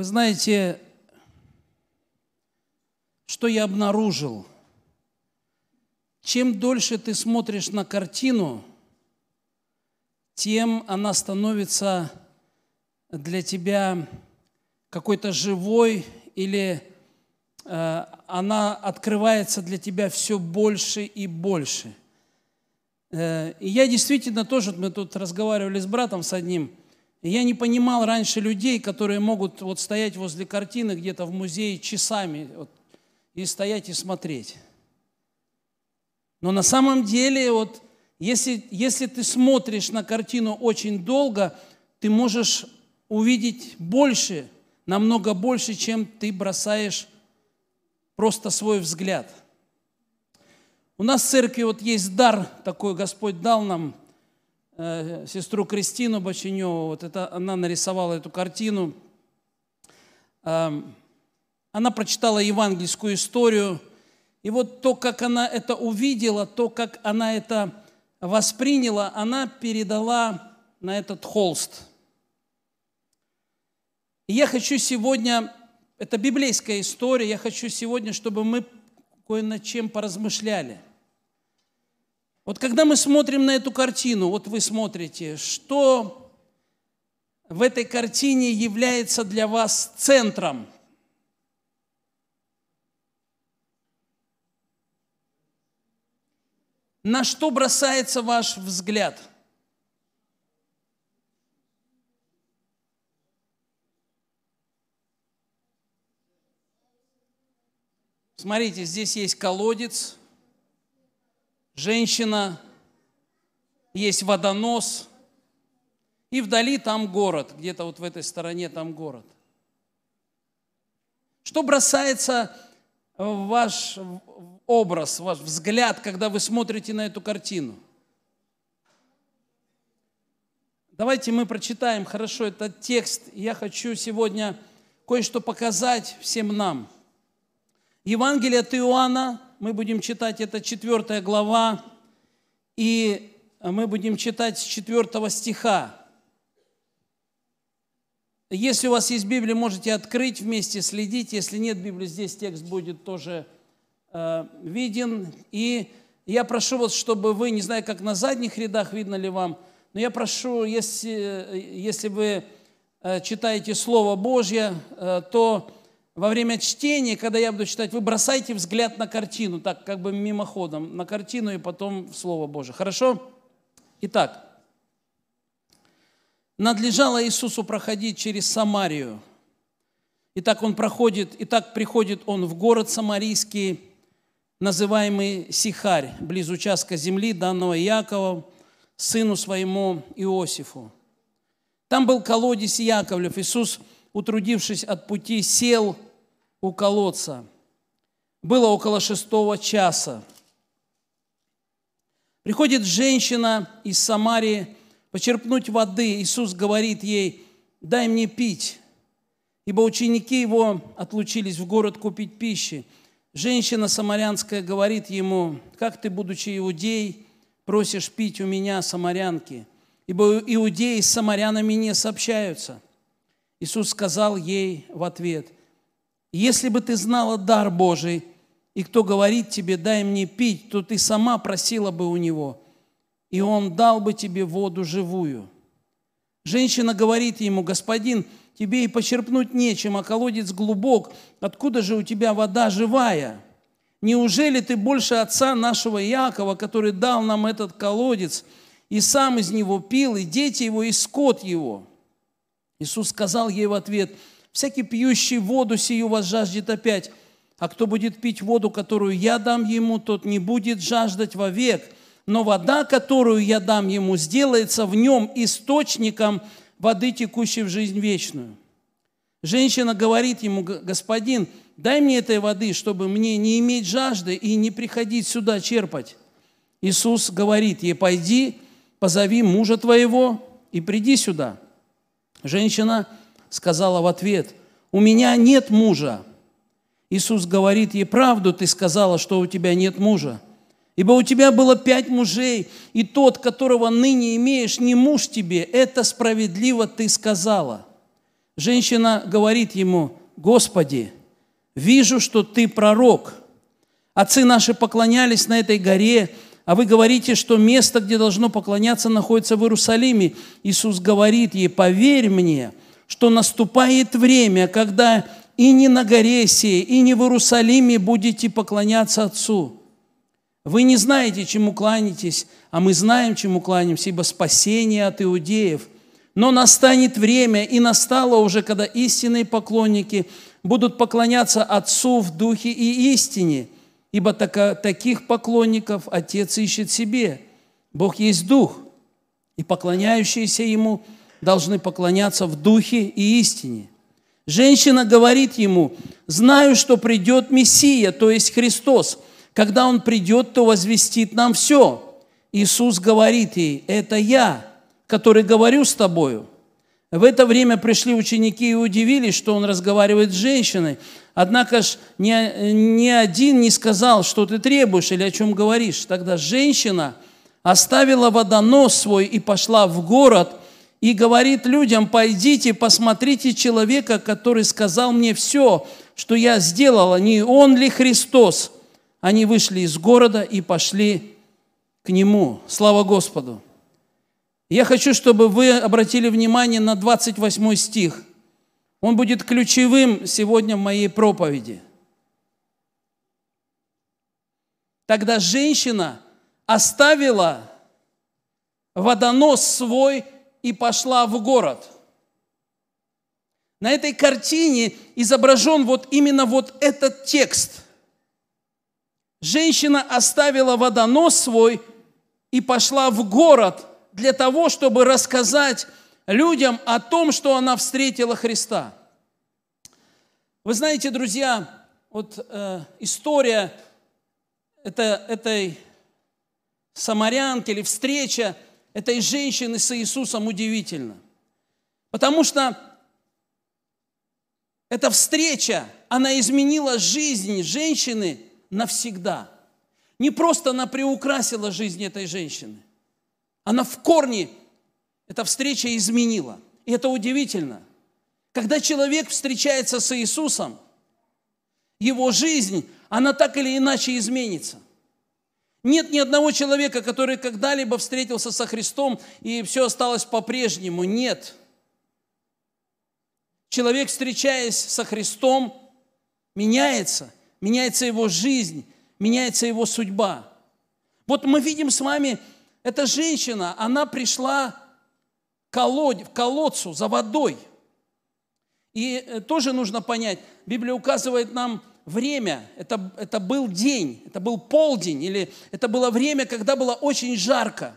Вы знаете, что я обнаружил? Чем дольше ты смотришь на картину, тем она становится для тебя какой-то живой или э, она открывается для тебя все больше и больше. Э, и я действительно тоже, мы тут разговаривали с братом с одним, я не понимал раньше людей, которые могут вот стоять возле картины где-то в музее часами вот, и стоять и смотреть. Но на самом деле, вот, если, если ты смотришь на картину очень долго, ты можешь увидеть больше, намного больше, чем ты бросаешь просто свой взгляд. У нас в церкви вот есть дар такой, Господь дал нам, э, сестру Кристину Бочиневу, вот это, она нарисовала эту картину. Э, она прочитала евангельскую историю, и вот то, как она это увидела, то, как она это восприняла, она передала на этот холст – и я хочу сегодня, это библейская история, я хочу сегодня, чтобы мы кое над чем поразмышляли. Вот когда мы смотрим на эту картину, вот вы смотрите, что в этой картине является для вас центром? На что бросается ваш взгляд – Смотрите, здесь есть колодец, женщина, есть водонос, и вдали там город, где-то вот в этой стороне там город. Что бросается в ваш образ, в ваш взгляд, когда вы смотрите на эту картину? Давайте мы прочитаем хорошо этот текст. Я хочу сегодня кое-что показать всем нам – Евангелие от Иоанна, мы будем читать, это 4 глава, и мы будем читать с 4 стиха. Если у вас есть Библия, можете открыть вместе, следить. Если нет Библии, здесь текст будет тоже э, виден. И я прошу вас, чтобы вы, не знаю, как на задних рядах, видно ли вам, но я прошу, если, если вы э, читаете Слово Божье, э, то во время чтения, когда я буду читать, вы бросайте взгляд на картину, так как бы мимоходом, на картину и потом в Слово Божие. Хорошо? Итак, надлежало Иисусу проходить через Самарию. Итак, он проходит, итак, приходит он в город Самарийский, называемый Сихарь, близ участка земли, данного Якову, сыну своему Иосифу. Там был колодец Яковлев. Иисус, утрудившись от пути, сел – у колодца. Было около шестого часа. Приходит женщина из Самарии почерпнуть воды. Иисус говорит ей, дай мне пить, ибо ученики его отлучились в город купить пищи. Женщина самарянская говорит ему, как ты, будучи иудей, просишь пить у меня самарянки, ибо иудеи с самарянами не сообщаются. Иисус сказал ей в ответ – если бы ты знала дар Божий, и кто говорит тебе, дай мне пить, то ты сама просила бы у него, и он дал бы тебе воду живую. Женщина говорит ему, господин, тебе и почерпнуть нечем, а колодец глубок, откуда же у тебя вода живая? Неужели ты больше отца нашего Якова, который дал нам этот колодец, и сам из него пил, и дети его, и скот его? Иисус сказал ей в ответ – Всякий пьющий воду сию вас жаждет опять, а кто будет пить воду, которую я дам ему, тот не будет жаждать вовек. Но вода, которую я дам ему, сделается в нем источником воды, текущей в жизнь вечную. Женщина говорит ему, господин, дай мне этой воды, чтобы мне не иметь жажды и не приходить сюда черпать. Иисус говорит ей, пойди, позови мужа твоего и приди сюда. Женщина сказала в ответ, «У меня нет мужа». Иисус говорит ей, «Правду ты сказала, что у тебя нет мужа, ибо у тебя было пять мужей, и тот, которого ныне имеешь, не муж тебе, это справедливо ты сказала». Женщина говорит ему, Господи, вижу, что ты пророк. Отцы наши поклонялись на этой горе, а вы говорите, что место, где должно поклоняться, находится в Иерусалиме. Иисус говорит ей, поверь мне, что наступает время, когда и не на горе сей, и не в Иерусалиме будете поклоняться Отцу. Вы не знаете, чему кланяетесь, а мы знаем, чему кланяемся, ибо спасение от иудеев. Но настанет время, и настало уже, когда истинные поклонники будут поклоняться Отцу в духе и истине – ибо таких поклонников Отец ищет себе. Бог есть Дух, и поклоняющиеся Ему должны поклоняться в Духе и истине. Женщина говорит ему, знаю, что придет Мессия, то есть Христос. Когда Он придет, то возвестит нам все. Иисус говорит ей, это я, который говорю с тобою. В это время пришли ученики и удивились, что он разговаривает с женщиной. Однако ж ни, ни один не сказал, что ты требуешь или о чем говоришь. Тогда женщина оставила водонос свой и пошла в город и говорит людям, пойдите, посмотрите человека, который сказал мне все, что я сделала, не он ли Христос. Они вышли из города и пошли к нему. Слава Господу! Я хочу, чтобы вы обратили внимание на 28 стих. Он будет ключевым сегодня в моей проповеди. Тогда женщина оставила водонос свой и пошла в город. На этой картине изображен вот именно вот этот текст. Женщина оставила водонос свой и пошла в город – для того, чтобы рассказать людям о том, что она встретила Христа. Вы знаете, друзья, вот э, история это, этой самарянки или встреча этой женщины с Иисусом удивительна. Потому что эта встреча, она изменила жизнь женщины навсегда. Не просто она приукрасила жизнь этой женщины, она в корне, эта встреча изменила. И это удивительно. Когда человек встречается с Иисусом, его жизнь, она так или иначе изменится. Нет ни одного человека, который когда-либо встретился со Христом, и все осталось по-прежнему. Нет. Человек, встречаясь со Христом, меняется. Меняется его жизнь, меняется его судьба. Вот мы видим с вами эта женщина, она пришла к колодцу за водой. И э, тоже нужно понять, Библия указывает нам время, это, это был день, это был полдень, или это было время, когда было очень жарко.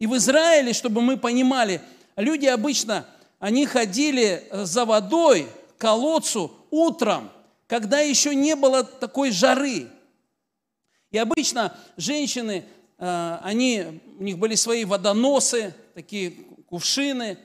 И в Израиле, чтобы мы понимали, люди обычно, они ходили э, за водой к колодцу утром, когда еще не было такой жары. И обычно женщины, они, у них были свои водоносы, такие кувшины,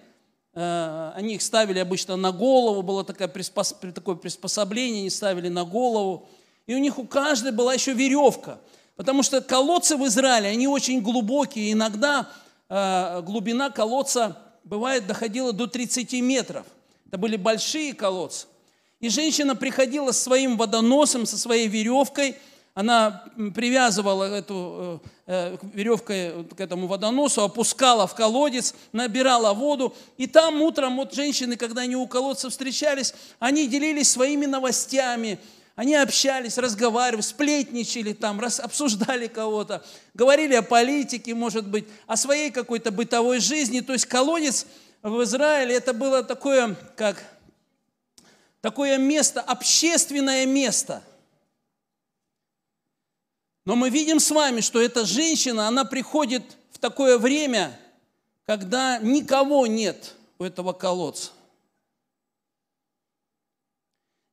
э, они их ставили обычно на голову, было такое, приспос... такое приспособление, они ставили на голову. И у них у каждой была еще веревка, потому что колодцы в Израиле, они очень глубокие, иногда э, глубина колодца бывает доходила до 30 метров. Это были большие колодцы. И женщина приходила с своим водоносом, со своей веревкой – она привязывала эту э, э, веревкой к этому водоносу, опускала в колодец, набирала воду. И там утром вот женщины, когда они у колодца встречались, они делились своими новостями, они общались, разговаривали, сплетничали там, обсуждали кого-то, говорили о политике, может быть, о своей какой-то бытовой жизни. То есть колодец в Израиле это было такое, как такое место, общественное место – но мы видим с вами, что эта женщина, она приходит в такое время, когда никого нет у этого колодца.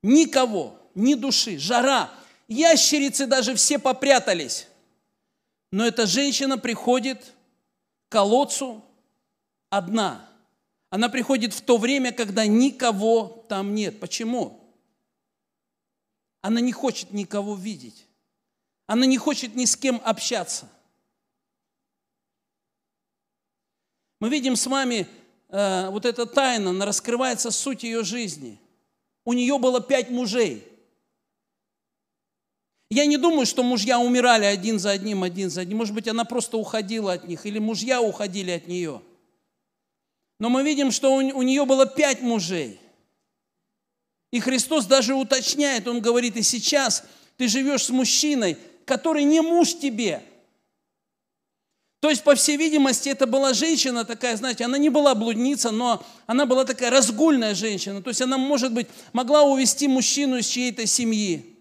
Никого, ни души, жара. Ящерицы даже все попрятались. Но эта женщина приходит к колодцу одна. Она приходит в то время, когда никого там нет. Почему? Она не хочет никого видеть. Она не хочет ни с кем общаться. Мы видим с вами э, вот эта тайна, раскрывается суть ее жизни. У нее было пять мужей. Я не думаю, что мужья умирали один за одним, один за одним. Может быть, она просто уходила от них, или мужья уходили от нее. Но мы видим, что у, у нее было пять мужей. И Христос даже уточняет, Он говорит, и сейчас ты живешь с мужчиной, который не муж тебе. То есть, по всей видимости, это была женщина такая, знаете, она не была блудница, но она была такая разгульная женщина. То есть она, может быть, могла увести мужчину из чьей-то семьи,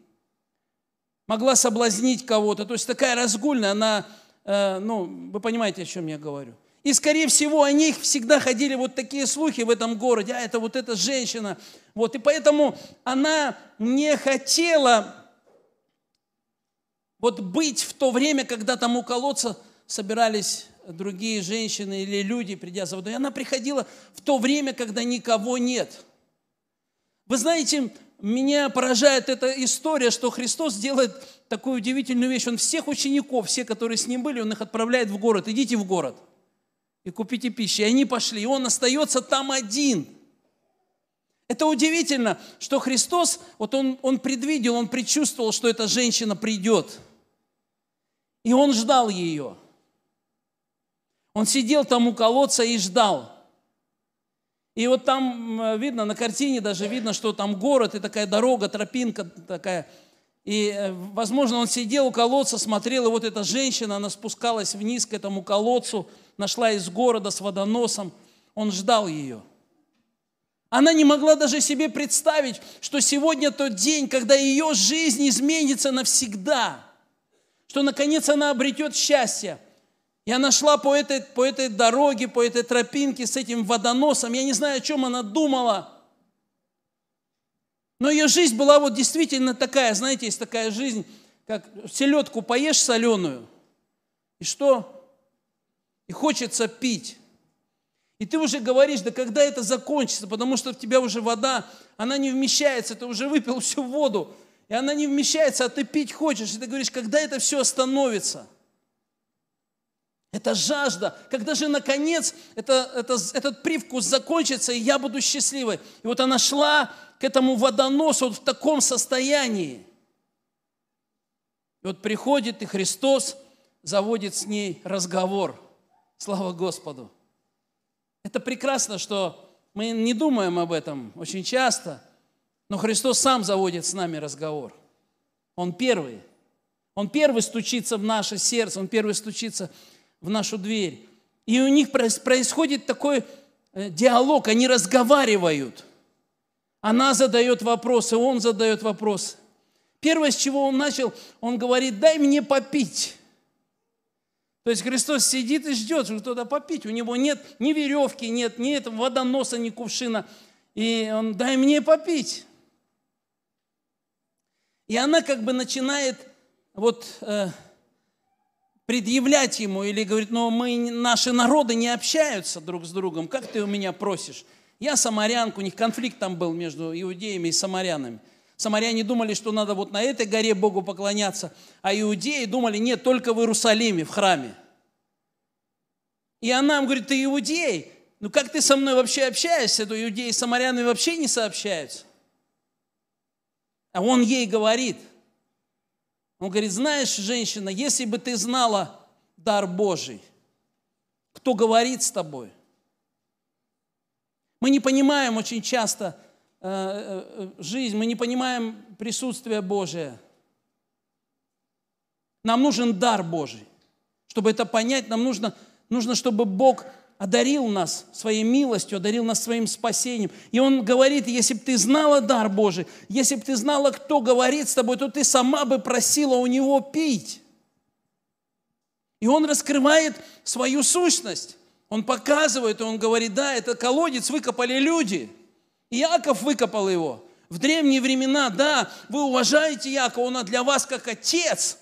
могла соблазнить кого-то. То есть такая разгульная, она, э, ну, вы понимаете, о чем я говорю. И, скорее всего, о них всегда ходили вот такие слухи в этом городе, а это вот эта женщина. Вот, и поэтому она не хотела вот быть в то время, когда там у колодца собирались другие женщины или люди, придя за водой. И она приходила в то время, когда никого нет. Вы знаете, меня поражает эта история, что Христос делает такую удивительную вещь. Он всех учеников, все, которые с ним были, он их отправляет в город. Идите в город и купите пищи. И они пошли, и он остается там один. Это удивительно, что Христос, вот он, он предвидел, он предчувствовал, что эта женщина придет. И он ждал ее. Он сидел там у колодца и ждал. И вот там видно, на картине даже видно, что там город и такая дорога, тропинка такая. И, э, возможно, он сидел у колодца, смотрел, и вот эта женщина, она спускалась вниз к этому колодцу – нашла из города с водоносом. Он ждал ее. Она не могла даже себе представить, что сегодня тот день, когда ее жизнь изменится навсегда, что наконец она обретет счастье. И она шла по этой, по этой дороге, по этой тропинке с этим водоносом. Я не знаю, о чем она думала. Но ее жизнь была вот действительно такая, знаете, есть такая жизнь, как селедку поешь соленую, и что? и хочется пить. И ты уже говоришь, да когда это закончится, потому что в тебя уже вода, она не вмещается, ты уже выпил всю воду, и она не вмещается, а ты пить хочешь, и ты говоришь, когда это все остановится? Это жажда, когда же наконец это, это, этот привкус закончится, и я буду счастливой. И вот она шла к этому водоносу вот в таком состоянии. И вот приходит, и Христос заводит с ней разговор – Слава Господу! Это прекрасно, что мы не думаем об этом очень часто, но Христос сам заводит с нами разговор. Он первый. Он первый стучится в наше сердце, Он первый стучится в нашу дверь. И у них происходит такой э, диалог, они разговаривают. Она задает вопросы, он задает вопросы. Первое, с чего он начал, он говорит, дай мне попить. То есть Христос сидит и ждет, что кто-то попить. У него нет ни веревки, нет ни этого водоноса, ни кувшина. И он, дай мне попить. И она как бы начинает вот э, предъявлять ему или говорит, ну мы, наши народы не общаются друг с другом, как ты у меня просишь? Я самарянка, у них конфликт там был между иудеями и самарянами. Самаряне думали, что надо вот на этой горе Богу поклоняться, а иудеи думали, нет, только в Иерусалиме, в храме. И она им говорит, ты иудей, ну как ты со мной вообще общаешься? То иудеи с самарянами вообще не сообщаются. А он ей говорит, он говорит, знаешь, женщина, если бы ты знала дар Божий, кто говорит с тобой? Мы не понимаем очень часто, Э, э, жизнь, мы не понимаем присутствие Божие. Нам нужен дар Божий. Чтобы это понять, нам нужно, нужно, чтобы Бог одарил нас своей милостью, одарил нас своим спасением. И Он говорит, если бы ты знала дар Божий, если бы ты знала, кто говорит с тобой, то ты сама бы просила у Него пить. И Он раскрывает свою сущность. Он показывает, и Он говорит, да, это колодец выкопали люди – Иаков выкопал его. В древние времена, да, вы уважаете Иакова, он для вас как отец.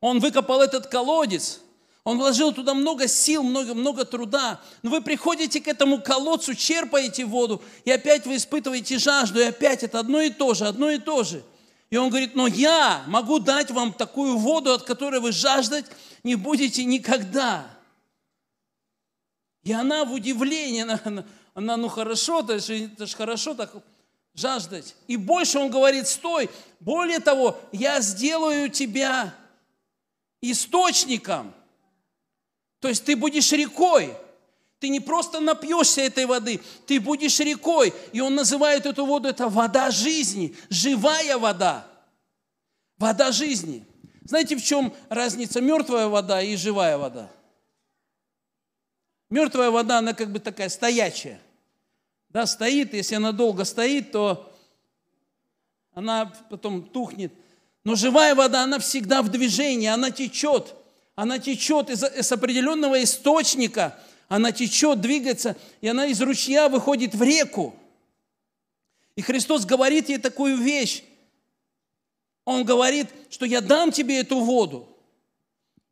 Он выкопал этот колодец. Он вложил туда много сил, много, много труда. Но вы приходите к этому колодцу, черпаете воду, и опять вы испытываете жажду, и опять это одно и то же, одно и то же. И он говорит, но я могу дать вам такую воду, от которой вы жаждать не будете никогда. И она в удивлении, она, она, она ну хорошо, это же, это же хорошо так жаждать. И больше он говорит, стой, более того, я сделаю тебя источником. То есть ты будешь рекой. Ты не просто напьешься этой воды, ты будешь рекой. И он называет эту воду, это вода жизни, живая вода. Вода жизни. Знаете, в чем разница мертвая вода и живая вода? Мертвая вода, она как бы такая стоячая. Да, стоит, если она долго стоит, то она потом тухнет. Но живая вода, она всегда в движении, она течет. Она течет из, из определенного источника – она течет, двигается, и она из ручья выходит в реку. И Христос говорит ей такую вещь. Он говорит, что я дам тебе эту воду,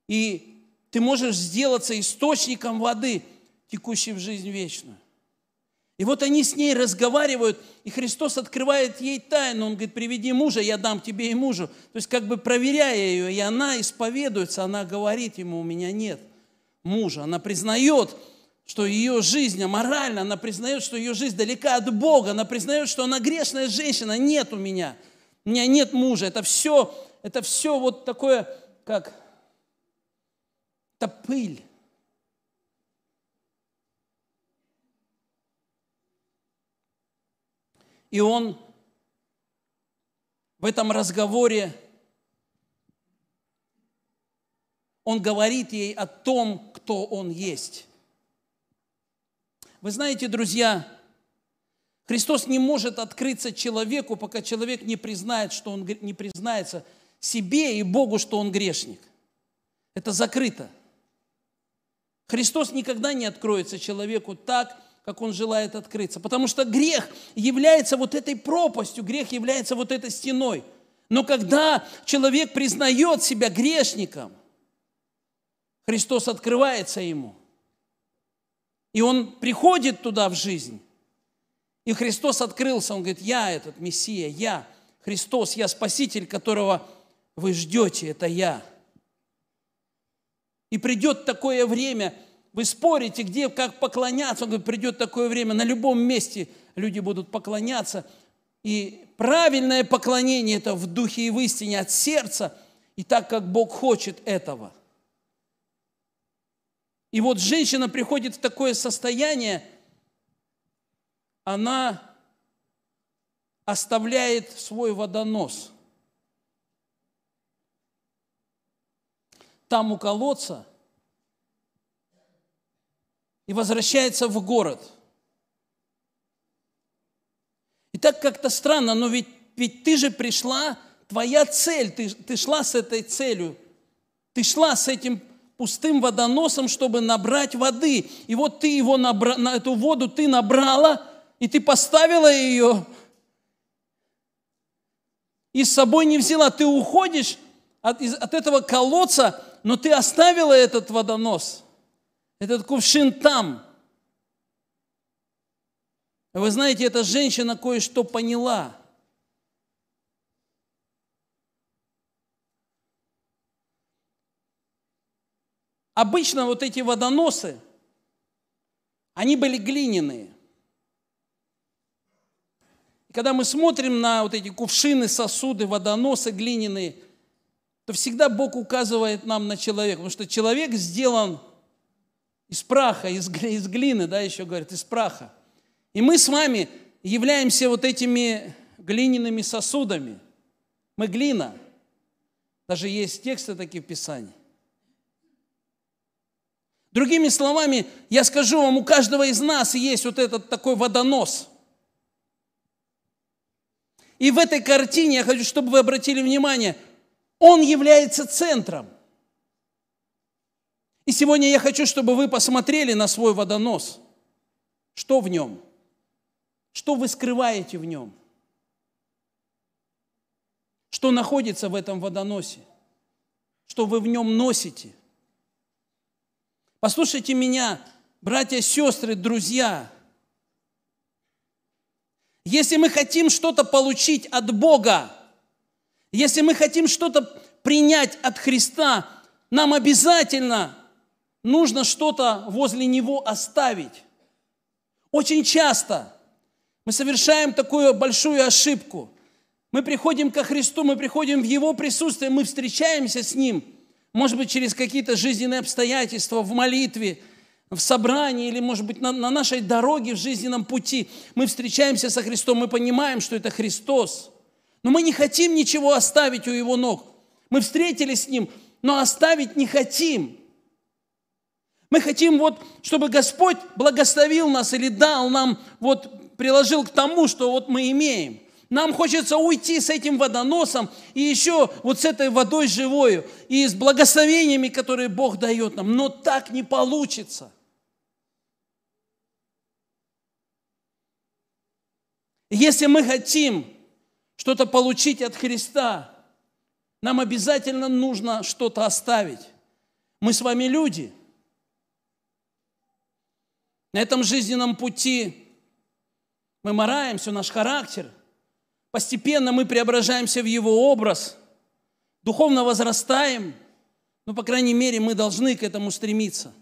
и ты можешь сделаться источником воды, текущей в жизнь вечную. И вот они с ней разговаривают, и Христос открывает ей тайну. Он говорит, приведи мужа, я дам тебе и мужу. То есть как бы проверяя ее, и она исповедуется, она говорит ему, у меня нет мужа. Она признает, что ее жизнь аморальна, она признает, что ее жизнь далека от Бога, она признает, что она грешная женщина, нет у меня, у меня нет мужа. Это все, это все вот такое, как, это пыль. И он в этом разговоре он говорит ей о том, кто он есть. Вы знаете, друзья, Христос не может открыться человеку, пока человек не признает, что он не признается себе и Богу, что он грешник. Это закрыто. Христос никогда не откроется человеку так, как он желает открыться. Потому что грех является вот этой пропастью, грех является вот этой стеной. Но когда человек признает себя грешником, Христос открывается ему. И он приходит туда в жизнь. И Христос открылся, он говорит, я этот Мессия, я Христос, я Спаситель, которого вы ждете, это я. И придет такое время, вы спорите, где, как поклоняться. Он говорит, придет такое время, на любом месте люди будут поклоняться. И правильное поклонение – это в духе и в истине от сердца, и так, как Бог хочет этого. И вот женщина приходит в такое состояние, она оставляет свой водонос. Там у колодца и возвращается в город. И так как-то странно, но ведь, ведь ты же пришла, твоя цель, ты, ты шла с этой целью, ты шла с этим пустым водоносом, чтобы набрать воды. И вот ты его набра... на эту воду ты набрала, и ты поставила ее, и с собой не взяла. Ты уходишь от, от этого колодца, но ты оставила этот водонос, этот кувшин там. Вы знаете, эта женщина кое-что поняла – Обычно вот эти водоносы, они были глиняные. И когда мы смотрим на вот эти кувшины, сосуды, водоносы глиняные, то всегда Бог указывает нам на человека, потому что человек сделан из праха, из, из глины, да, еще говорят, из праха. И мы с вами являемся вот этими глиняными сосудами. Мы глина. Даже есть тексты такие в Писании. Другими словами, я скажу вам, у каждого из нас есть вот этот такой водонос. И в этой картине я хочу, чтобы вы обратили внимание, он является центром. И сегодня я хочу, чтобы вы посмотрели на свой водонос. Что в нем? Что вы скрываете в нем? Что находится в этом водоносе? Что вы в нем носите? Послушайте меня, братья, сестры, друзья. Если мы хотим что-то получить от Бога, если мы хотим что-то принять от Христа, нам обязательно нужно что-то возле него оставить. Очень часто мы совершаем такую большую ошибку. Мы приходим ко Христу, мы приходим в Его присутствие, мы встречаемся с Ним, может быть, через какие-то жизненные обстоятельства, в молитве, в собрании или, может быть, на, на нашей дороге в жизненном пути. Мы встречаемся со Христом, мы понимаем, что это Христос. Но мы не хотим ничего оставить у Его ног. Мы встретились с Ним, но оставить не хотим. Мы хотим вот, чтобы Господь благословил нас или дал нам, вот приложил к тому, что вот мы имеем. Нам хочется уйти с этим водоносом и еще вот с этой водой живою и с благословениями, которые Бог дает нам. Но так не получится. Если мы хотим что-то получить от Христа, нам обязательно нужно что-то оставить. Мы с вами люди. На этом жизненном пути мы мораемся, наш характер. Постепенно мы преображаемся в Его образ, духовно возрастаем, но, по крайней мере, мы должны к этому стремиться.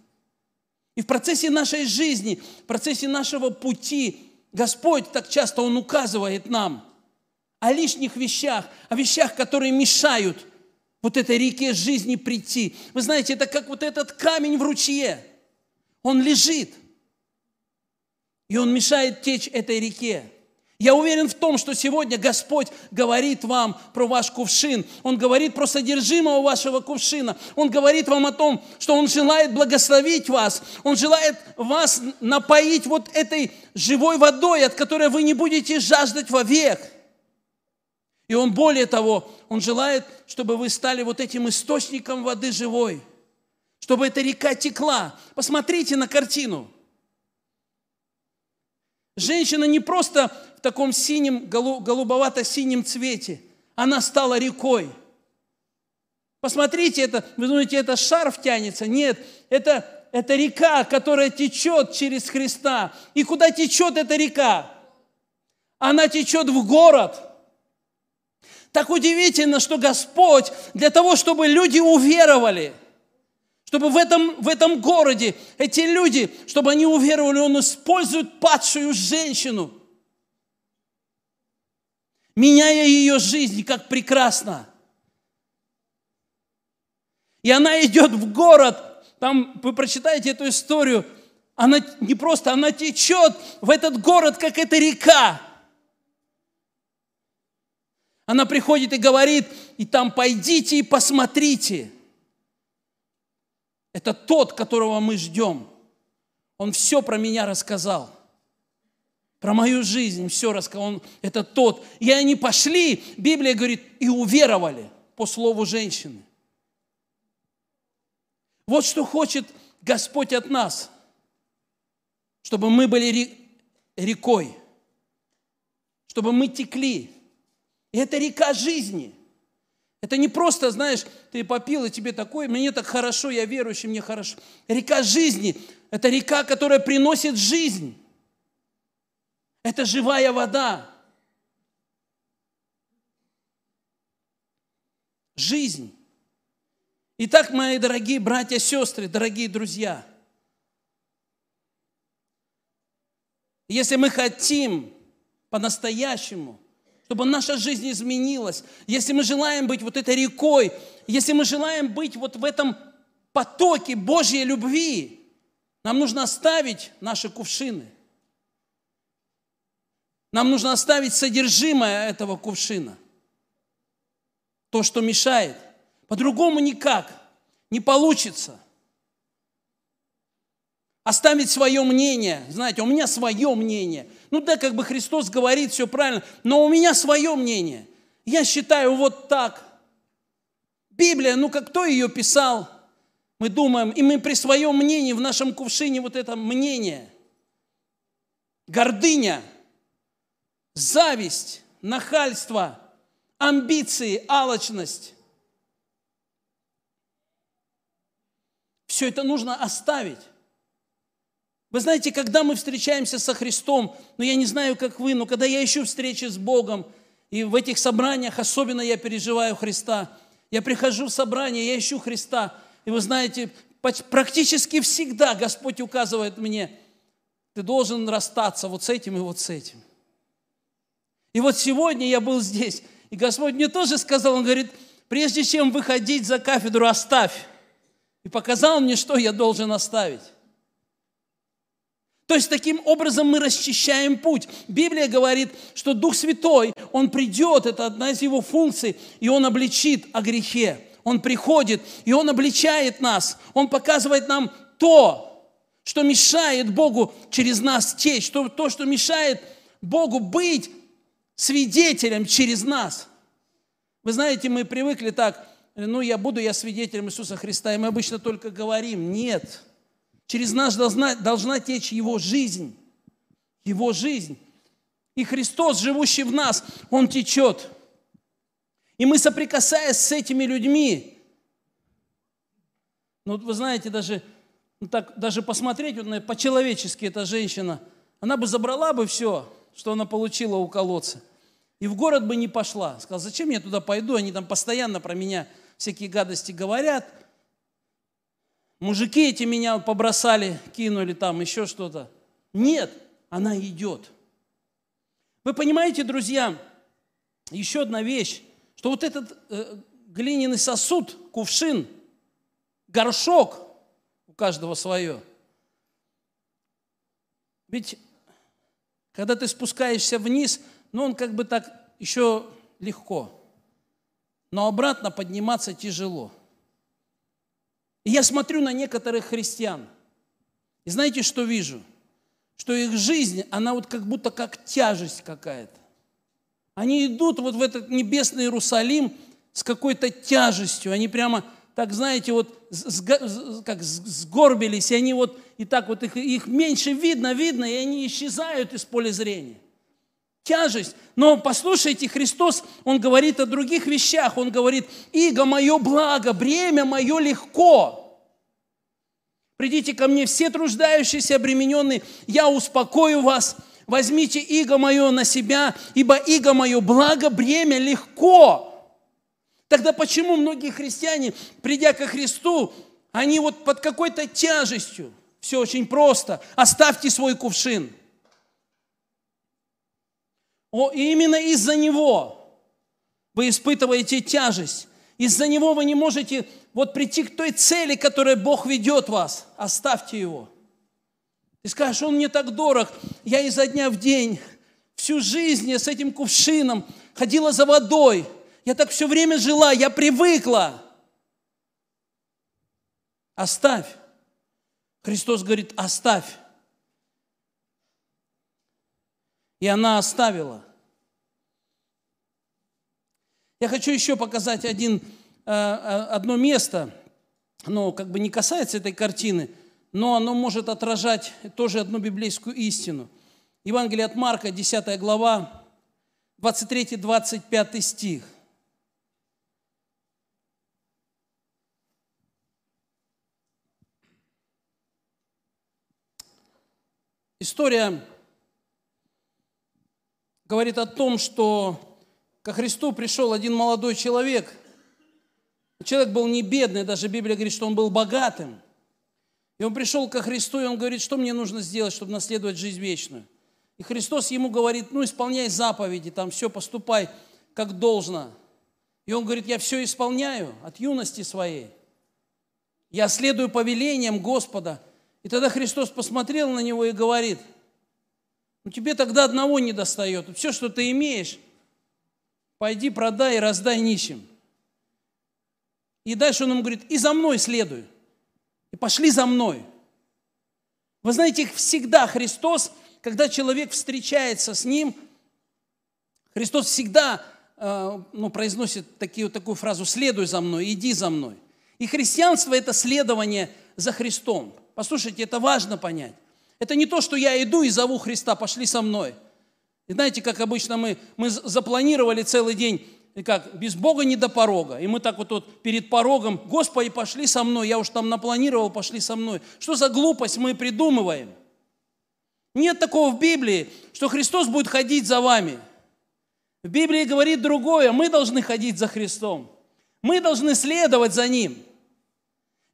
И в процессе нашей жизни, в процессе нашего пути Господь так часто Он указывает нам о лишних вещах, о вещах, которые мешают вот этой реке жизни прийти. Вы знаете, это как вот этот камень в ручье. Он лежит, и он мешает течь этой реке. Я уверен в том, что сегодня Господь говорит вам про ваш кувшин. Он говорит про содержимое вашего кувшина. Он говорит вам о том, что Он желает благословить вас. Он желает вас напоить вот этой живой водой, от которой вы не будете жаждать вовек. И Он более того, Он желает, чтобы вы стали вот этим источником воды живой. Чтобы эта река текла. Посмотрите на картину. Женщина не просто в таком синем, голубовато-синем цвете. Она стала рекой. Посмотрите, это, вы думаете, это шарф тянется? Нет, это, это река, которая течет через Христа. И куда течет эта река? Она течет в город. Так удивительно, что Господь для того, чтобы люди уверовали – чтобы в этом, в этом городе эти люди, чтобы они уверовали, Он использует падшую женщину, меняя ее жизнь, как прекрасно. И она идет в город, там вы прочитаете эту историю, она не просто, она течет в этот город, как эта река. Она приходит и говорит, и там пойдите и посмотрите – это тот, которого мы ждем. Он все про меня рассказал. Про мою жизнь все рассказал. Он, это тот. И они пошли, Библия говорит, и уверовали по слову женщины. Вот что хочет Господь от нас, чтобы мы были рекой, чтобы мы текли. И это река жизни. Это не просто, знаешь, ты попил, и тебе такое, мне так хорошо, я верующий, мне хорошо. Река жизни – это река, которая приносит жизнь. Это живая вода. Жизнь. Итак, мои дорогие братья, сестры, дорогие друзья, если мы хотим по-настоящему – чтобы наша жизнь изменилась, если мы желаем быть вот этой рекой, если мы желаем быть вот в этом потоке Божьей любви, нам нужно оставить наши кувшины. Нам нужно оставить содержимое этого кувшина. То, что мешает. По-другому никак. Не получится. Оставить свое мнение. Знаете, у меня свое мнение. Ну да, как бы Христос говорит, все правильно, но у меня свое мнение. Я считаю вот так. Библия, ну как кто ее писал? Мы думаем, и мы при своем мнении, в нашем кувшине вот это мнение. Гордыня, зависть, нахальство, амбиции, алчность. Все это нужно оставить. Вы знаете, когда мы встречаемся со Христом, ну я не знаю, как вы, но когда я ищу встречи с Богом, и в этих собраниях особенно я переживаю Христа, я прихожу в собрание, я ищу Христа, и вы знаете, практически всегда Господь указывает мне, ты должен расстаться вот с этим и вот с этим. И вот сегодня я был здесь, и Господь мне тоже сказал, Он говорит, прежде чем выходить за кафедру, оставь. И показал мне, что я должен оставить. То есть таким образом мы расчищаем путь. Библия говорит, что Дух Святой, Он придет, это одна из Его функций, и Он обличит о грехе. Он приходит, и Он обличает нас. Он показывает нам то, что мешает Богу через нас течь, то, то что мешает Богу быть свидетелем через нас. Вы знаете, мы привыкли так, ну, я буду я свидетелем Иисуса Христа, и мы обычно только говорим, нет. Через нас должна, должна течь Его жизнь. Его жизнь. И Христос, живущий в нас, Он течет. И мы, соприкасаясь с этими людьми, ну, вы знаете, даже, ну, так, даже посмотреть вот, по-человечески эта женщина, она бы забрала бы все, что она получила у колодца, и в город бы не пошла. Сказала, зачем я туда пойду, они там постоянно про меня всякие гадости говорят. Мужики эти меня побросали, кинули там, еще что-то. Нет, она идет. Вы понимаете, друзья, еще одна вещь, что вот этот э, глиняный сосуд, кувшин, горшок, у каждого свое. Ведь когда ты спускаешься вниз, ну он как бы так еще легко но обратно подниматься тяжело. И я смотрю на некоторых христиан, и знаете, что вижу? Что их жизнь, она вот как будто как тяжесть какая-то. Они идут вот в этот небесный Иерусалим с какой-то тяжестью, они прямо так, знаете, вот как сгорбились, и они вот, и так вот их, их меньше видно, видно, и они исчезают из поля зрения тяжесть. Но послушайте, Христос, Он говорит о других вещах. Он говорит, иго мое благо, бремя мое легко. Придите ко мне все труждающиеся, обремененные, я успокою вас. Возьмите иго мое на себя, ибо иго мое благо, бремя легко. Тогда почему многие христиане, придя ко Христу, они вот под какой-то тяжестью? Все очень просто. Оставьте свой кувшин – о, и именно из-за него вы испытываете тяжесть. Из-за него вы не можете вот прийти к той цели, которой Бог ведет вас. Оставьте его. Ты скажешь, он мне так дорог. Я изо дня в день, всю жизнь я с этим кувшином ходила за водой. Я так все время жила, я привыкла. Оставь. Христос говорит, оставь. И она оставила. Я хочу еще показать один, э, э, одно место, оно как бы не касается этой картины, но оно может отражать тоже одну библейскую истину. Евангелие от Марка, 10 глава, 23-25 стих. История говорит о том, что ко Христу пришел один молодой человек. Человек был не бедный, даже Библия говорит, что он был богатым. И он пришел ко Христу, и он говорит, что мне нужно сделать, чтобы наследовать жизнь вечную. И Христос ему говорит, ну, исполняй заповеди, там все, поступай как должно. И он говорит, я все исполняю от юности своей. Я следую повелениям Господа. И тогда Христос посмотрел на него и говорит – ну, тебе тогда одного не достает. Все, что ты имеешь, пойди продай и раздай нищим. И дальше он ему говорит, и за мной следуй. И пошли за мной. Вы знаете, всегда Христос, когда человек встречается с Ним, Христос всегда э, ну, произносит такие, такую фразу «следуй за мной, иди за мной». И христианство – это следование за Христом. Послушайте, это важно понять. Это не то, что я иду и зову Христа, пошли со мной. И знаете, как обычно мы, мы запланировали целый день, и как, без Бога не до порога. И мы так вот, вот перед порогом, Господи, пошли со мной, я уж там напланировал, пошли со мной. Что за глупость мы придумываем? Нет такого в Библии, что Христос будет ходить за вами. В Библии говорит другое, мы должны ходить за Христом. Мы должны следовать за Ним.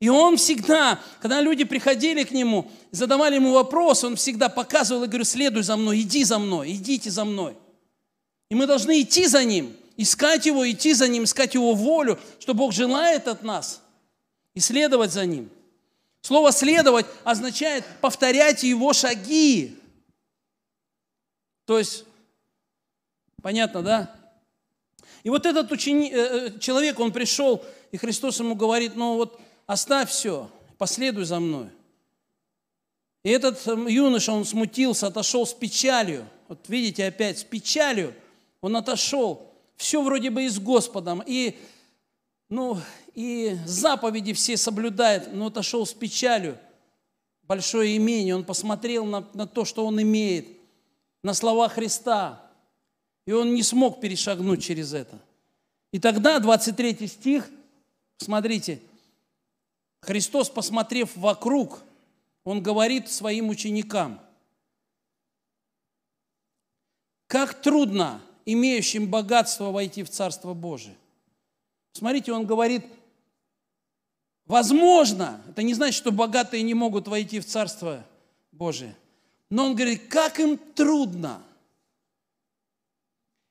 И он всегда, когда люди приходили к нему, задавали ему вопрос, он всегда показывал и говорил, следуй за мной, иди за мной, идите за мной. И мы должны идти за ним, искать его, идти за ним, искать его волю, что Бог желает от нас, и следовать за ним. Слово «следовать» означает повторять его шаги. То есть, понятно, да? И вот этот ученик, э, э, человек, он пришел, и Христос ему говорит, ну вот оставь все, последуй за мной. И этот эм, юноша, он смутился, отошел с печалью. Вот видите, опять с печалью он отошел. Все вроде бы и с Господом. И, ну, и заповеди все соблюдает, но отошел с печалью. Большое имение. Он посмотрел на, на то, что он имеет, на слова Христа. И он не смог перешагнуть через это. И тогда 23 стих, смотрите, Христос, посмотрев вокруг, Он говорит своим ученикам, как трудно имеющим богатство войти в Царство Божие. Смотрите, Он говорит, возможно, это не значит, что богатые не могут войти в Царство Божие, но Он говорит, как им трудно.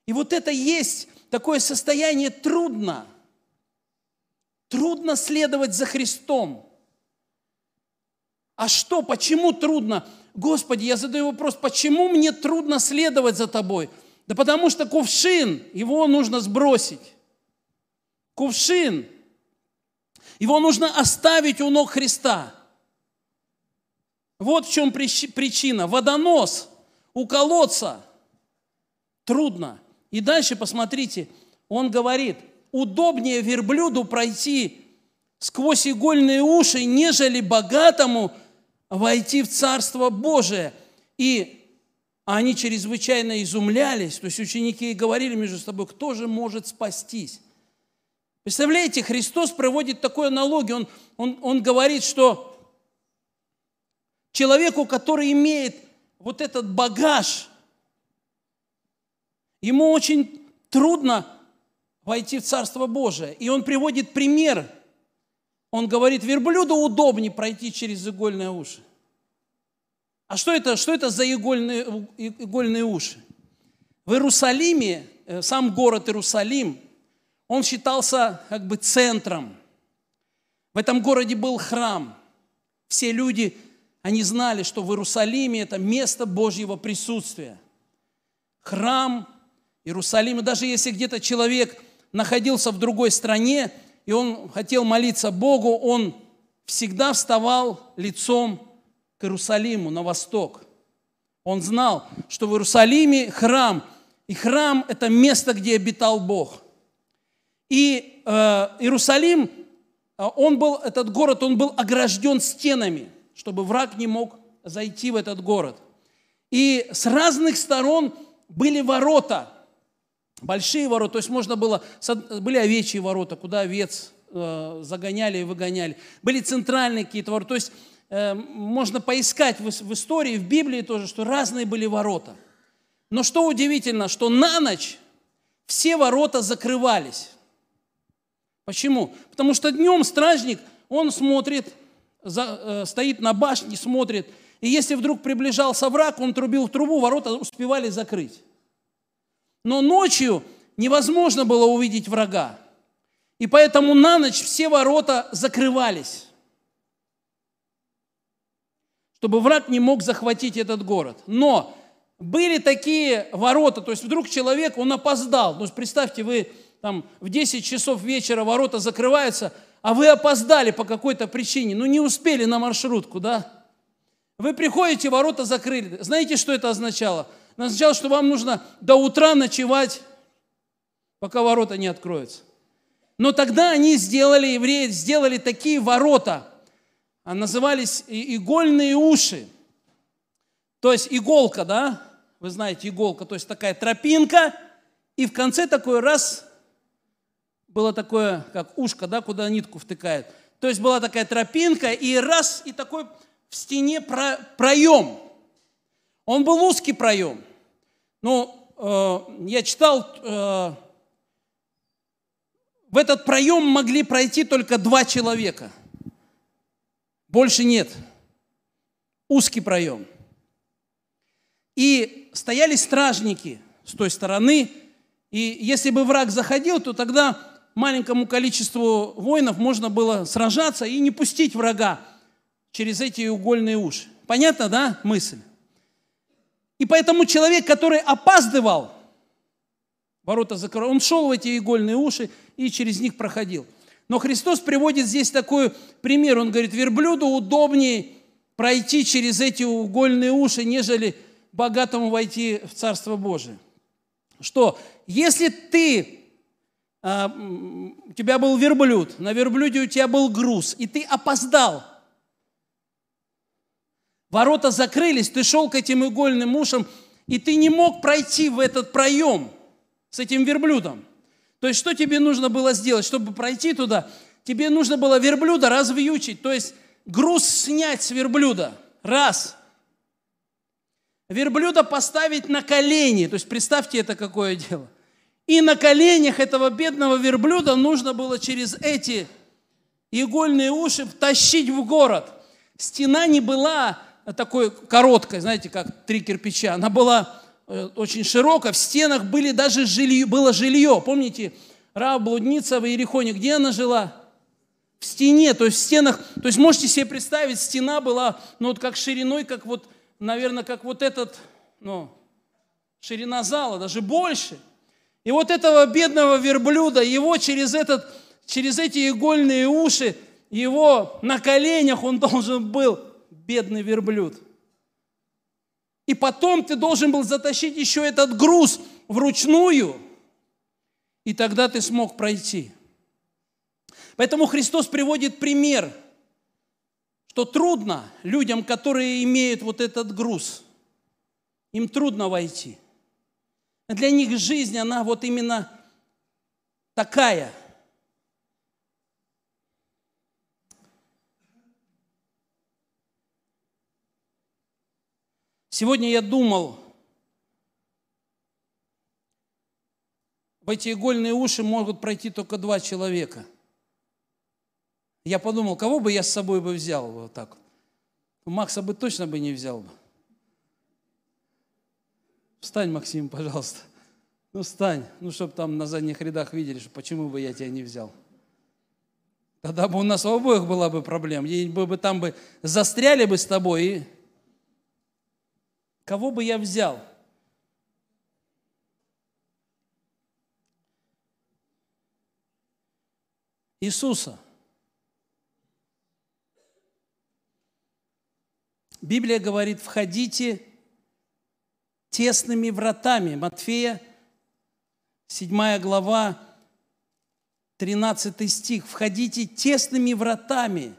И вот это есть такое состояние трудно – Трудно следовать за Христом. А что, почему трудно? Господи, я задаю вопрос, почему мне трудно следовать за Тобой? Да потому что кувшин, его нужно сбросить. Кувшин, его нужно оставить у ног Христа. Вот в чем причина. Водонос у колодца трудно. И дальше посмотрите, он говорит – удобнее верблюду пройти сквозь игольные уши, нежели богатому войти в Царство Божие. И они чрезвычайно изумлялись, то есть ученики говорили между собой, кто же может спастись? Представляете, Христос проводит такой аналогию, он, он, он говорит, что человеку, который имеет вот этот багаж, ему очень трудно войти в Царство Божие. И он приводит пример. Он говорит, верблюду удобнее пройти через игольные уши. А что это, что это за игольные, игольные уши? В Иерусалиме, э, сам город Иерусалим, он считался как бы центром. В этом городе был храм. Все люди, они знали, что в Иерусалиме это место Божьего присутствия. Храм Иерусалима, даже если где-то человек находился в другой стране, и он хотел молиться Богу, он всегда вставал лицом к Иерусалиму на восток. Он знал, что в Иерусалиме храм, и храм – это место, где обитал Бог. И э, Иерусалим, э, он был, этот город, он был огражден стенами, чтобы враг не мог зайти в этот город. И с разных сторон были ворота – большие ворота, то есть можно было, были овечьи ворота, куда овец э, загоняли и выгоняли, были центральные какие-то ворота, то есть э, можно поискать в, истории, в Библии тоже, что разные были ворота. Но что удивительно, что на ночь все ворота закрывались. Почему? Потому что днем стражник, он смотрит, э, стоит на башне, смотрит, и если вдруг приближался враг, он трубил в трубу, ворота успевали закрыть. Но ночью невозможно было увидеть врага. И поэтому на ночь все ворота закрывались, чтобы враг не мог захватить этот город. Но были такие ворота, то есть вдруг человек, он опоздал. То есть представьте, вы там в 10 часов вечера ворота закрываются, а вы опоздали по какой-то причине, ну не успели на маршрутку, да? Вы приходите, ворота закрыли. Знаете, что это означало? Означало, что вам нужно до утра ночевать, пока ворота не откроются. Но тогда они сделали, евреи сделали такие ворота, а назывались игольные уши. То есть иголка, да, вы знаете, иголка, то есть такая тропинка, и в конце такой раз было такое, как ушко, да, куда нитку втыкают. То есть была такая тропинка, и раз, и такой в стене проем. Он был узкий проем. Ну, э, я читал, э, в этот проем могли пройти только два человека. Больше нет. Узкий проем. И стояли стражники с той стороны, и если бы враг заходил, то тогда маленькому количеству воинов можно было сражаться и не пустить врага через эти угольные уши. Понятно, да, мысль? И поэтому человек, который опаздывал, ворота закрыл, он шел в эти игольные уши и через них проходил. Но Христос приводит здесь такой пример. Он говорит, верблюду удобнее пройти через эти угольные уши, нежели богатому войти в Царство Божие. Что, если ты, а, у тебя был верблюд, на верблюде у тебя был груз, и ты опоздал, ворота закрылись, ты шел к этим игольным ушам, и ты не мог пройти в этот проем с этим верблюдом. То есть, что тебе нужно было сделать, чтобы пройти туда? Тебе нужно было верблюда развьючить, то есть груз снять с верблюда. Раз. Верблюда поставить на колени. То есть, представьте это какое дело. И на коленях этого бедного верблюда нужно было через эти игольные уши втащить в город. Стена не была такой короткой, знаете, как три кирпича. Она была Э, очень широко, в стенах были даже жилье, было жилье. Помните, Рав блудница в Иерихоне, где она жила? В стене, то есть в стенах, то есть можете себе представить, стена была, ну вот как шириной, как вот, наверное, как вот этот, ну, ширина зала, даже больше. И вот этого бедного верблюда, его через, этот, через эти игольные уши, его на коленях он должен был, бедный верблюд – и потом ты должен был затащить еще этот груз вручную, и тогда ты смог пройти. Поэтому Христос приводит пример, что трудно людям, которые имеют вот этот груз, им трудно войти. Для них жизнь, она вот именно такая – Сегодня я думал, в эти игольные уши могут пройти только два человека. Я подумал, кого бы я с собой бы взял вот так Макса бы точно бы не взял бы. Встань, Максим, пожалуйста. Ну, встань. Ну, чтобы там на задних рядах видели, что почему бы я тебя не взял. Тогда бы у нас у обоих была бы проблема. И бы там бы застряли бы с тобой и Кого бы я взял? Иисуса. Библия говорит, входите тесными вратами. Матфея, 7 глава, 13 стих. Входите тесными вратами,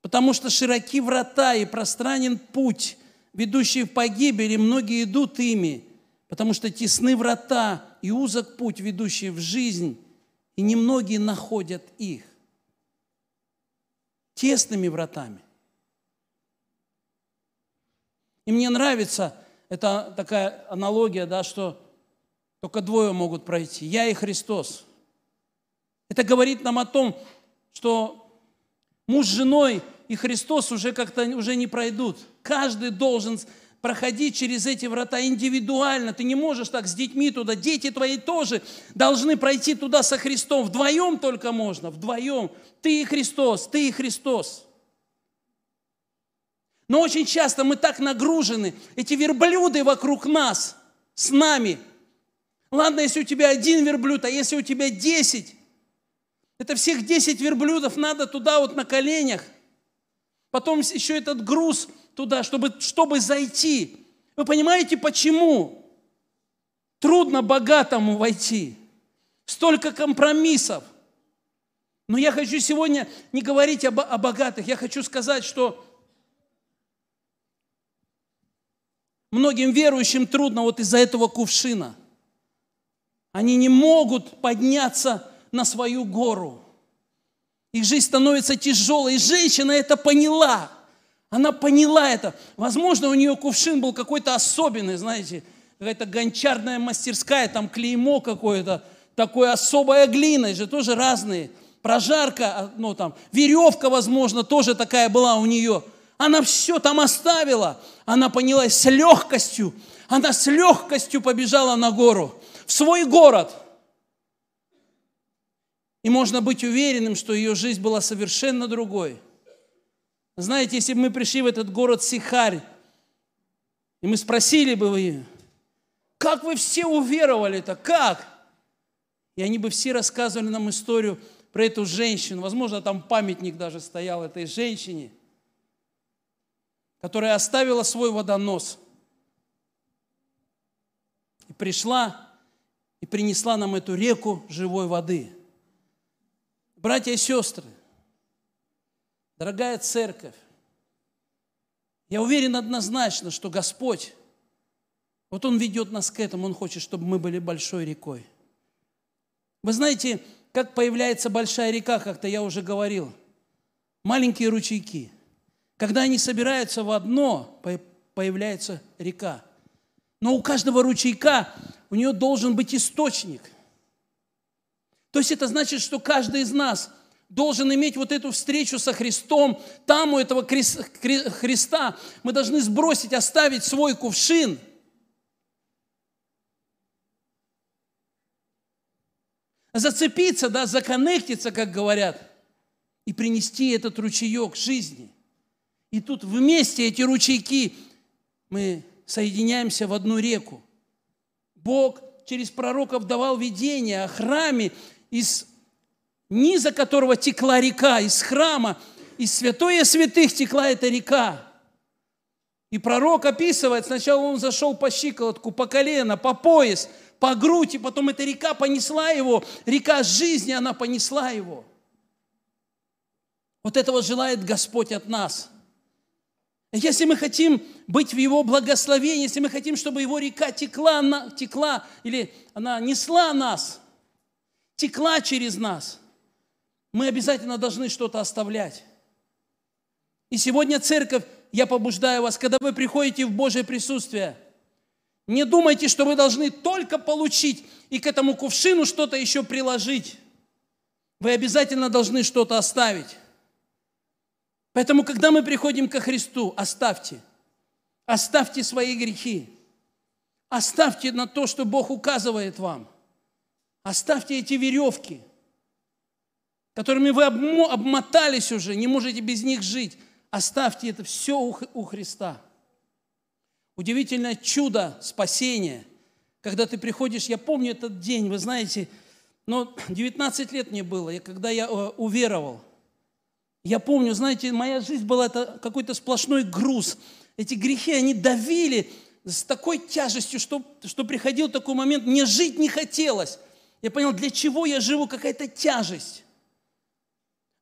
потому что широки врата и пространен путь, ведущие в погибель, и многие идут ими, потому что тесны врата и узок путь, ведущий в жизнь, и немногие находят их. Тесными вратами. И мне нравится это такая аналогия, да, что только двое могут пройти. Я и Христос. Это говорит нам о том, что муж с женой и Христос уже как-то уже не пройдут – Каждый должен проходить через эти врата индивидуально. Ты не можешь так с детьми туда. Дети твои тоже должны пройти туда со Христом. Вдвоем только можно, вдвоем. Ты и Христос, ты и Христос. Но очень часто мы так нагружены, эти верблюды вокруг нас, с нами. Ладно, если у тебя один верблюд, а если у тебя десять, это всех десять верблюдов надо туда вот на коленях. Потом еще этот груз туда, чтобы, чтобы зайти. Вы понимаете, почему? Трудно богатому войти. Столько компромиссов. Но я хочу сегодня не говорить об, о богатых. Я хочу сказать, что многим верующим трудно вот из-за этого кувшина. Они не могут подняться на свою гору. Их жизнь становится тяжелой. И женщина это поняла. Она поняла это. Возможно, у нее кувшин был какой-то особенный, знаете, какая-то гончарная мастерская, там клеймо какое-то, такое особая глина, же тоже разные. прожарка, ну там, веревка, возможно, тоже такая была у нее. Она все там оставила. Она поняла с легкостью. Она с легкостью побежала на гору, в свой город. И можно быть уверенным, что ее жизнь была совершенно другой. Знаете, если бы мы пришли в этот город Сихарь, и мы спросили бы вы, как вы все уверовали-то, как? И они бы все рассказывали нам историю про эту женщину. Возможно, там памятник даже стоял этой женщине, которая оставила свой водонос и пришла и принесла нам эту реку живой воды. Братья и сестры, дорогая церковь, я уверен однозначно, что Господь, вот Он ведет нас к этому, Он хочет, чтобы мы были большой рекой. Вы знаете, как появляется большая река, как-то я уже говорил. Маленькие ручейки. Когда они собираются в одно, появляется река. Но у каждого ручейка у нее должен быть источник. То есть это значит, что каждый из нас должен иметь вот эту встречу со Христом. Там у этого Христа мы должны сбросить, оставить свой кувшин. Зацепиться, да, законнектиться, как говорят, и принести этот ручеек жизни. И тут вместе эти ручейки мы соединяемся в одну реку. Бог через пророков давал видение о храме, из низа которого текла река, из храма, из святое святых текла эта река. И пророк описывает, сначала он зашел по щиколотку, по колено, по пояс, по грудь, и потом эта река понесла его, река жизни, она понесла его. Вот этого желает Господь от нас – если мы хотим быть в Его благословении, если мы хотим, чтобы Его река текла, текла или она несла нас, текла через нас, мы обязательно должны что-то оставлять. И сегодня церковь, я побуждаю вас, когда вы приходите в Божье присутствие, не думайте, что вы должны только получить и к этому кувшину что-то еще приложить. Вы обязательно должны что-то оставить. Поэтому, когда мы приходим ко Христу, оставьте. Оставьте свои грехи. Оставьте на то, что Бог указывает вам. Оставьте эти веревки, которыми вы обмотались уже, не можете без них жить. Оставьте это все у Христа. Удивительное чудо спасения, когда ты приходишь, я помню этот день, вы знаете, но 19 лет мне было, когда я э, уверовал. Я помню, знаете, моя жизнь была это какой-то сплошной груз. Эти грехи, они давили с такой тяжестью, что, что приходил такой момент, мне жить не хотелось. Я понял, для чего я живу, какая-то тяжесть.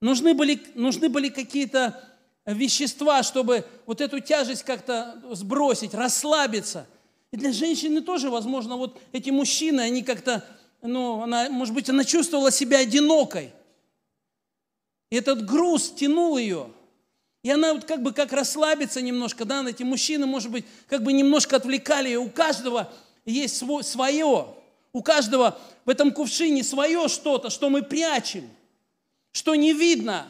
Нужны были, нужны были какие-то вещества, чтобы вот эту тяжесть как-то сбросить, расслабиться. И для женщины тоже, возможно, вот эти мужчины, они как-то, ну, она, может быть, она чувствовала себя одинокой – и этот груз тянул ее. И она вот как бы как расслабиться немножко, да, эти мужчины, может быть, как бы немножко отвлекали ее. У каждого есть свое. У каждого в этом кувшине свое что-то, что мы прячем, что не видно.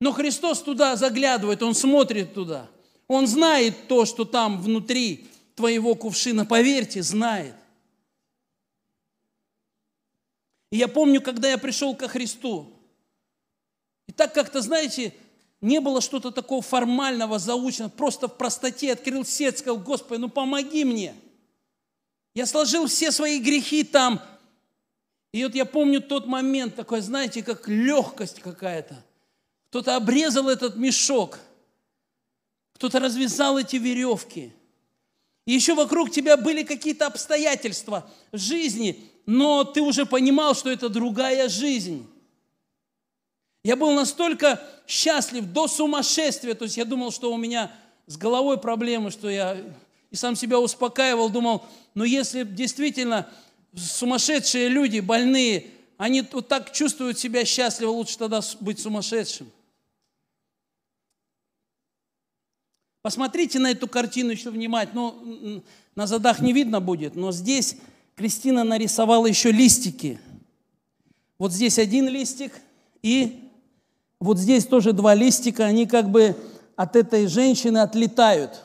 Но Христос туда заглядывает, Он смотрит туда. Он знает то, что там внутри твоего кувшина. Поверьте, знает. И я помню, когда я пришел ко Христу, и так как-то, знаете, не было что-то такого формального, заученного, просто в простоте открыл сердце, сказал, Господи, ну помоги мне. Я сложил все свои грехи там. И вот я помню тот момент, такой, знаете, как легкость какая-то. Кто-то обрезал этот мешок, кто-то развязал эти веревки. И еще вокруг тебя были какие-то обстоятельства жизни, но ты уже понимал, что это другая жизнь. Я был настолько счастлив до сумасшествия, то есть я думал, что у меня с головой проблемы, что я и сам себя успокаивал, думал, но если действительно сумасшедшие люди, больные, они вот так чувствуют себя счастливо, лучше тогда быть сумасшедшим. Посмотрите на эту картину еще внимательно. Ну, на задах не видно будет, но здесь Кристина нарисовала еще листики. Вот здесь один листик, и вот здесь тоже два листика, они как бы от этой женщины отлетают.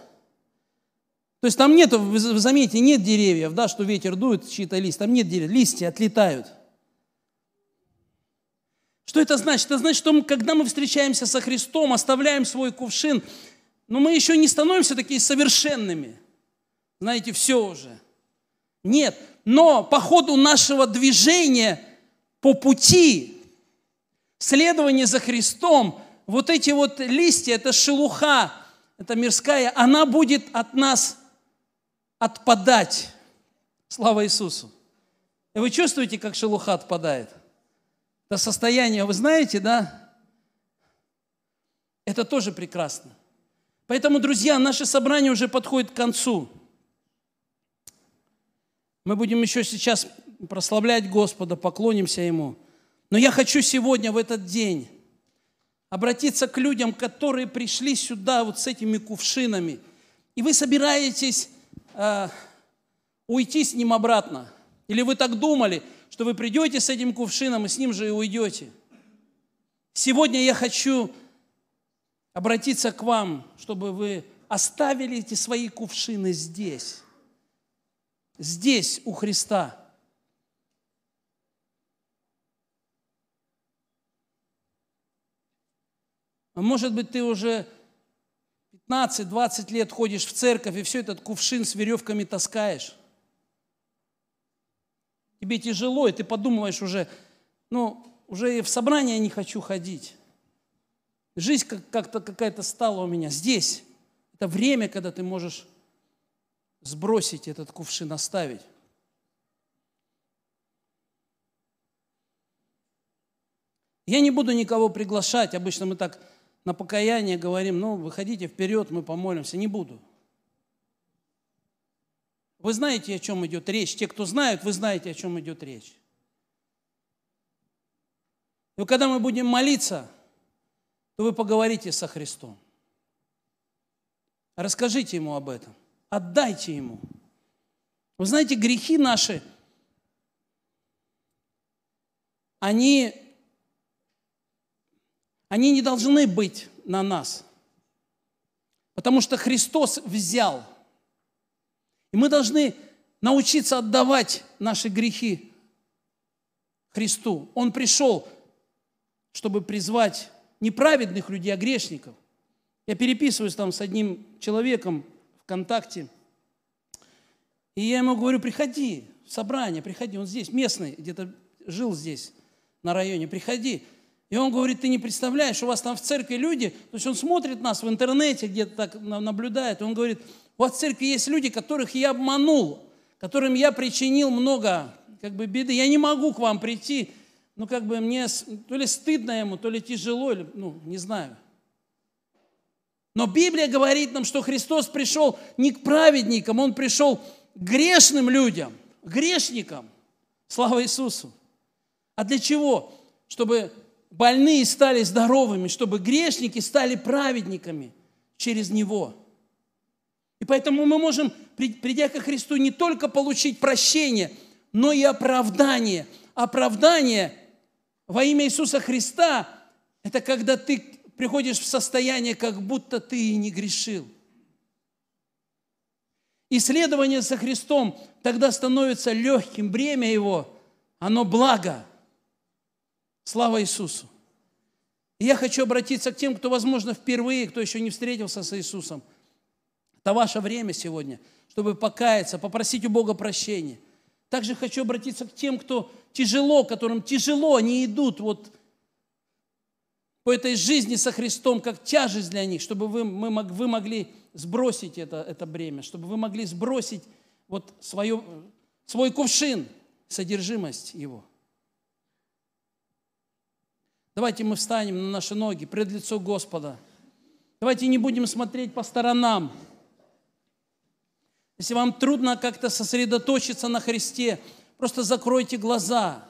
То есть там нет, вы заметите, нет деревьев, да, что ветер дует, чьи-то лист, там нет деревьев, листья отлетают. Что это значит? Это значит, что мы, когда мы встречаемся со Христом, оставляем свой кувшин, но мы еще не становимся такими совершенными. Знаете, все уже. Нет, но по ходу нашего движения по пути следования за Христом, вот эти вот листья, это шелуха, это мирская, она будет от нас отпадать. Слава Иисусу. И вы чувствуете, как шелуха отпадает? Это состояние, вы знаете, да? Это тоже прекрасно. Поэтому, друзья, наше собрание уже подходит к концу. Мы будем еще сейчас прославлять Господа, поклонимся Ему. Но я хочу сегодня, в этот день, обратиться к людям, которые пришли сюда вот с этими кувшинами, и вы собираетесь э, уйти с ним обратно. Или вы так думали, что вы придете с этим кувшином и с ним же и уйдете. Сегодня я хочу обратиться к вам, чтобы вы оставили эти свои кувшины здесь, здесь у Христа – А может быть, ты уже 15-20 лет ходишь в церковь и все этот кувшин с веревками таскаешь. Тебе тяжело, и ты подумываешь уже, ну, уже в собрание не хочу ходить. Жизнь как-то какая-то стала у меня здесь. Это время, когда ты можешь сбросить этот кувшин, оставить. Я не буду никого приглашать, обычно мы так на покаяние говорим, ну, выходите вперед, мы помолимся. Не буду. Вы знаете, о чем идет речь. Те, кто знают, вы знаете, о чем идет речь. И когда мы будем молиться, то вы поговорите со Христом. Расскажите Ему об этом. Отдайте Ему. Вы знаете, грехи наши, они они не должны быть на нас. Потому что Христос взял. И мы должны научиться отдавать наши грехи Христу. Он пришел, чтобы призвать не праведных людей, а грешников. Я переписываюсь там с одним человеком в контакте, и я ему говорю, приходи в собрание, приходи, он здесь, местный, где-то жил здесь, на районе, приходи. И он говорит, ты не представляешь, у вас там в церкви люди, то есть он смотрит нас в интернете, где-то так наблюдает, он говорит, у вас в церкви есть люди, которых я обманул, которым я причинил много как бы беды, я не могу к вам прийти, ну как бы мне то ли стыдно ему, то ли тяжело, или, ну не знаю. Но Библия говорит нам, что Христос пришел не к праведникам, Он пришел к грешным людям, грешникам. Слава Иисусу. А для чего? Чтобы больные стали здоровыми, чтобы грешники стали праведниками через Него. И поэтому мы можем, придя ко Христу, не только получить прощение, но и оправдание. Оправдание во имя Иисуса Христа – это когда ты приходишь в состояние, как будто ты и не грешил. Исследование со Христом тогда становится легким, бремя Его, оно благо – Слава Иисусу! И я хочу обратиться к тем, кто, возможно, впервые, кто еще не встретился с Иисусом. Это ваше время сегодня, чтобы покаяться, попросить у Бога прощения. Также хочу обратиться к тем, кто тяжело, которым тяжело, они идут вот по этой жизни со Христом, как тяжесть для них, чтобы вы, мы, вы могли сбросить это, это бремя, чтобы вы могли сбросить вот свое, свой кувшин, содержимость его. Давайте мы встанем на наши ноги пред лицо Господа. Давайте не будем смотреть по сторонам. Если вам трудно как-то сосредоточиться на Христе, просто закройте глаза.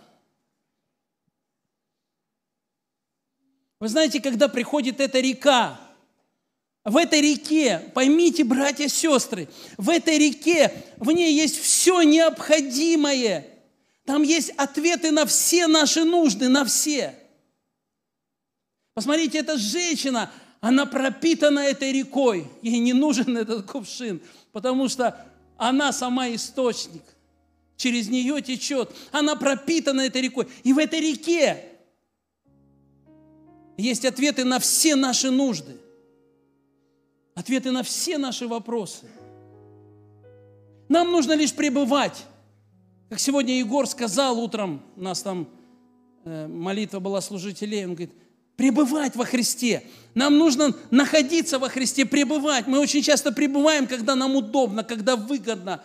Вы знаете, когда приходит эта река, в этой реке, поймите, братья и сестры, в этой реке, в ней есть все необходимое Там есть ответы на все наши нужды, на все. Посмотрите, эта женщина, она пропитана этой рекой. Ей не нужен этот кувшин, потому что она сама источник. Через нее течет. Она пропитана этой рекой. И в этой реке есть ответы на все наши нужды. Ответы на все наши вопросы. Нам нужно лишь пребывать. Как сегодня Егор сказал утром, у нас там э, молитва была служителей, он говорит, пребывать во Христе. Нам нужно находиться во Христе, пребывать. Мы очень часто пребываем, когда нам удобно, когда выгодно.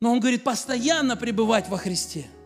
Но он говорит, постоянно пребывать во Христе –